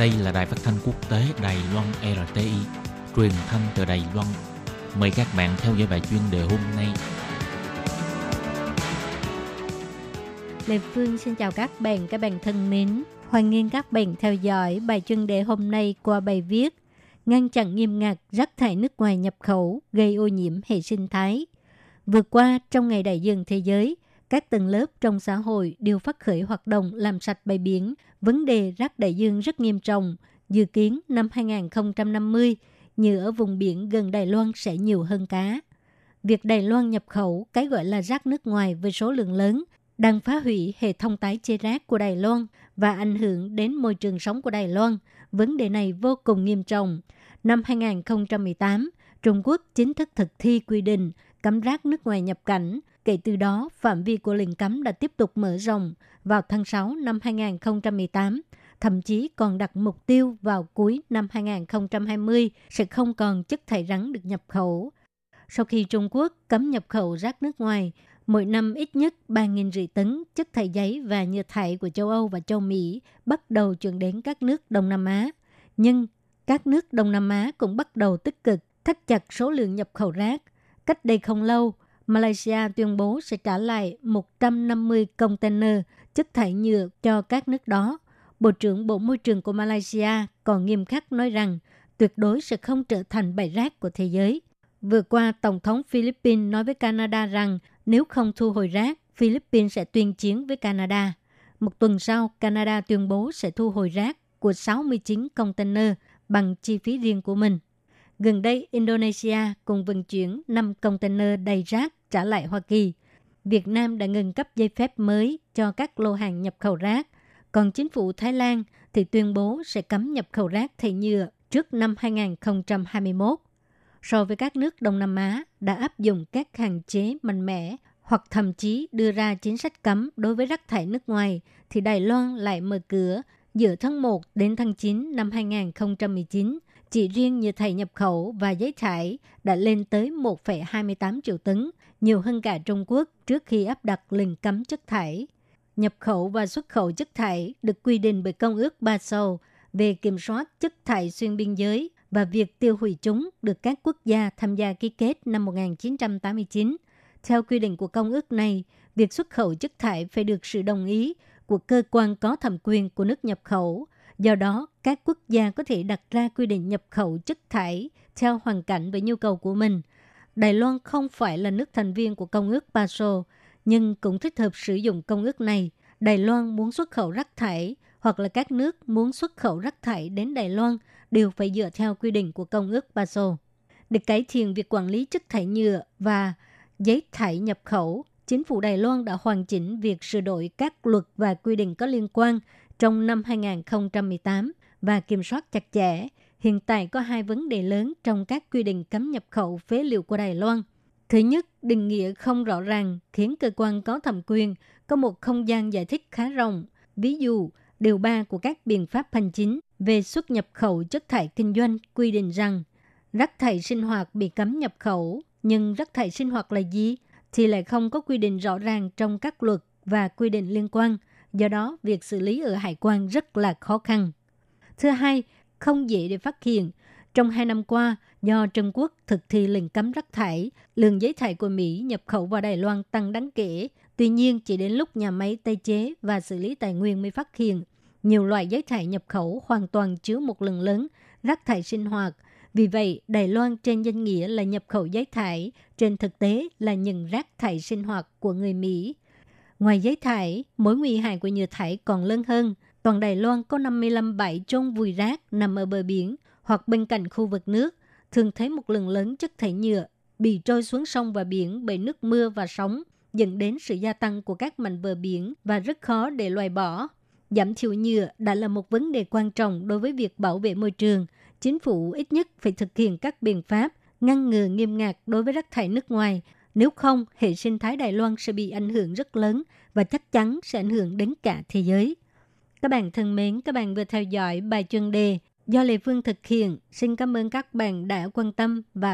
Đây là đài phát thanh quốc tế Đài Loan RTI, truyền thanh từ Đài Loan. Mời các bạn theo dõi bài chuyên đề hôm nay. Lê Phương xin chào các bạn, các bạn thân mến. Hoan nghênh các bạn theo dõi bài chuyên đề hôm nay qua bài viết Ngăn chặn nghiêm ngặt rác thải nước ngoài nhập khẩu gây ô nhiễm hệ sinh thái. Vừa qua, trong ngày đại dương thế giới, các tầng lớp trong xã hội đều phát khởi hoạt động làm sạch bãi biển. Vấn đề rác đại dương rất nghiêm trọng. Dự kiến năm 2050, như ở vùng biển gần Đài Loan sẽ nhiều hơn cá. Việc Đài Loan nhập khẩu cái gọi là rác nước ngoài với số lượng lớn đang phá hủy hệ thống tái chế rác của Đài Loan và ảnh hưởng đến môi trường sống của Đài Loan. Vấn đề này vô cùng nghiêm trọng. Năm 2018, Trung Quốc chính thức thực thi quy định cấm rác nước ngoài nhập cảnh. Kể từ đó, phạm vi của lệnh cấm đã tiếp tục mở rộng. Vào tháng 6 năm 2018, thậm chí còn đặt mục tiêu vào cuối năm 2020 sẽ không còn chất thải rắn được nhập khẩu. Sau khi Trung Quốc cấm nhập khẩu rác nước ngoài, mỗi năm ít nhất 3.000 rưỡi tấn chất thải giấy và nhựa thải của châu Âu và châu Mỹ bắt đầu chuyển đến các nước Đông Nam Á. Nhưng các nước Đông Nam Á cũng bắt đầu tích cực thắt chặt số lượng nhập khẩu rác. Cách đây không lâu, Malaysia tuyên bố sẽ trả lại 150 container chất thải nhựa cho các nước đó. Bộ trưởng Bộ Môi trường của Malaysia còn nghiêm khắc nói rằng tuyệt đối sẽ không trở thành bãi rác của thế giới. Vừa qua, Tổng thống Philippines nói với Canada rằng nếu không thu hồi rác, Philippines sẽ tuyên chiến với Canada. Một tuần sau, Canada tuyên bố sẽ thu hồi rác của 69 container bằng chi phí riêng của mình. Gần đây, Indonesia cùng vận chuyển 5 container đầy rác trả lại Hoa Kỳ. Việt Nam đã ngừng cấp giấy phép mới cho các lô hàng nhập khẩu rác. Còn chính phủ Thái Lan thì tuyên bố sẽ cấm nhập khẩu rác thải nhựa trước năm 2021. So với các nước Đông Nam Á đã áp dụng các hạn chế mạnh mẽ hoặc thậm chí đưa ra chính sách cấm đối với rác thải nước ngoài, thì Đài Loan lại mở cửa giữa tháng 1 đến tháng 9 năm 2019 chỉ riêng như thầy nhập khẩu và giấy thải đã lên tới 1,28 triệu tấn, nhiều hơn cả Trung Quốc trước khi áp đặt lệnh cấm chất thải. Nhập khẩu và xuất khẩu chất thải được quy định bởi Công ước ba sâu về kiểm soát chất thải xuyên biên giới và việc tiêu hủy chúng được các quốc gia tham gia ký kết năm 1989. Theo quy định của công ước này, việc xuất khẩu chất thải phải được sự đồng ý của cơ quan có thẩm quyền của nước nhập khẩu – Do đó, các quốc gia có thể đặt ra quy định nhập khẩu chất thải theo hoàn cảnh và nhu cầu của mình. Đài Loan không phải là nước thành viên của Công ước Basel, nhưng cũng thích hợp sử dụng công ước này. Đài Loan muốn xuất khẩu rác thải hoặc là các nước muốn xuất khẩu rác thải đến Đài Loan đều phải dựa theo quy định của Công ước Basel. Để cải thiện việc quản lý chất thải nhựa và giấy thải nhập khẩu, chính phủ Đài Loan đã hoàn chỉnh việc sửa đổi các luật và quy định có liên quan trong năm 2018 và kiểm soát chặt chẽ, hiện tại có hai vấn đề lớn trong các quy định cấm nhập khẩu phế liệu của Đài Loan. Thứ nhất, định nghĩa không rõ ràng khiến cơ quan có thẩm quyền có một không gian giải thích khá rộng. Ví dụ, điều 3 của các biện pháp hành chính về xuất nhập khẩu chất thải kinh doanh quy định rằng rác thải sinh hoạt bị cấm nhập khẩu, nhưng rác thải sinh hoạt là gì thì lại không có quy định rõ ràng trong các luật và quy định liên quan – do đó việc xử lý ở hải quan rất là khó khăn. Thứ hai, không dễ để phát hiện. Trong hai năm qua, do Trung Quốc thực thi lệnh cấm rác thải, lượng giấy thải của Mỹ nhập khẩu vào Đài Loan tăng đáng kể. Tuy nhiên, chỉ đến lúc nhà máy tái chế và xử lý tài nguyên mới phát hiện nhiều loại giấy thải nhập khẩu hoàn toàn chứa một lượng lớn rác thải sinh hoạt. Vì vậy, Đài Loan trên danh nghĩa là nhập khẩu giấy thải, trên thực tế là những rác thải sinh hoạt của người Mỹ. Ngoài giấy thải, mối nguy hại của nhựa thải còn lớn hơn. Toàn Đài Loan có 55 bãi chôn vùi rác nằm ở bờ biển hoặc bên cạnh khu vực nước, thường thấy một lượng lớn chất thải nhựa bị trôi xuống sông và biển bởi nước mưa và sóng, dẫn đến sự gia tăng của các mảnh bờ biển và rất khó để loại bỏ. Giảm thiểu nhựa đã là một vấn đề quan trọng đối với việc bảo vệ môi trường. Chính phủ ít nhất phải thực hiện các biện pháp ngăn ngừa nghiêm ngặt đối với rác thải nước ngoài nếu không, hệ sinh thái Đài Loan sẽ bị ảnh hưởng rất lớn và chắc chắn sẽ ảnh hưởng đến cả thế giới. Các bạn thân mến, các bạn vừa theo dõi bài chuyên đề do Lê Phương thực hiện. Xin cảm ơn các bạn đã quan tâm và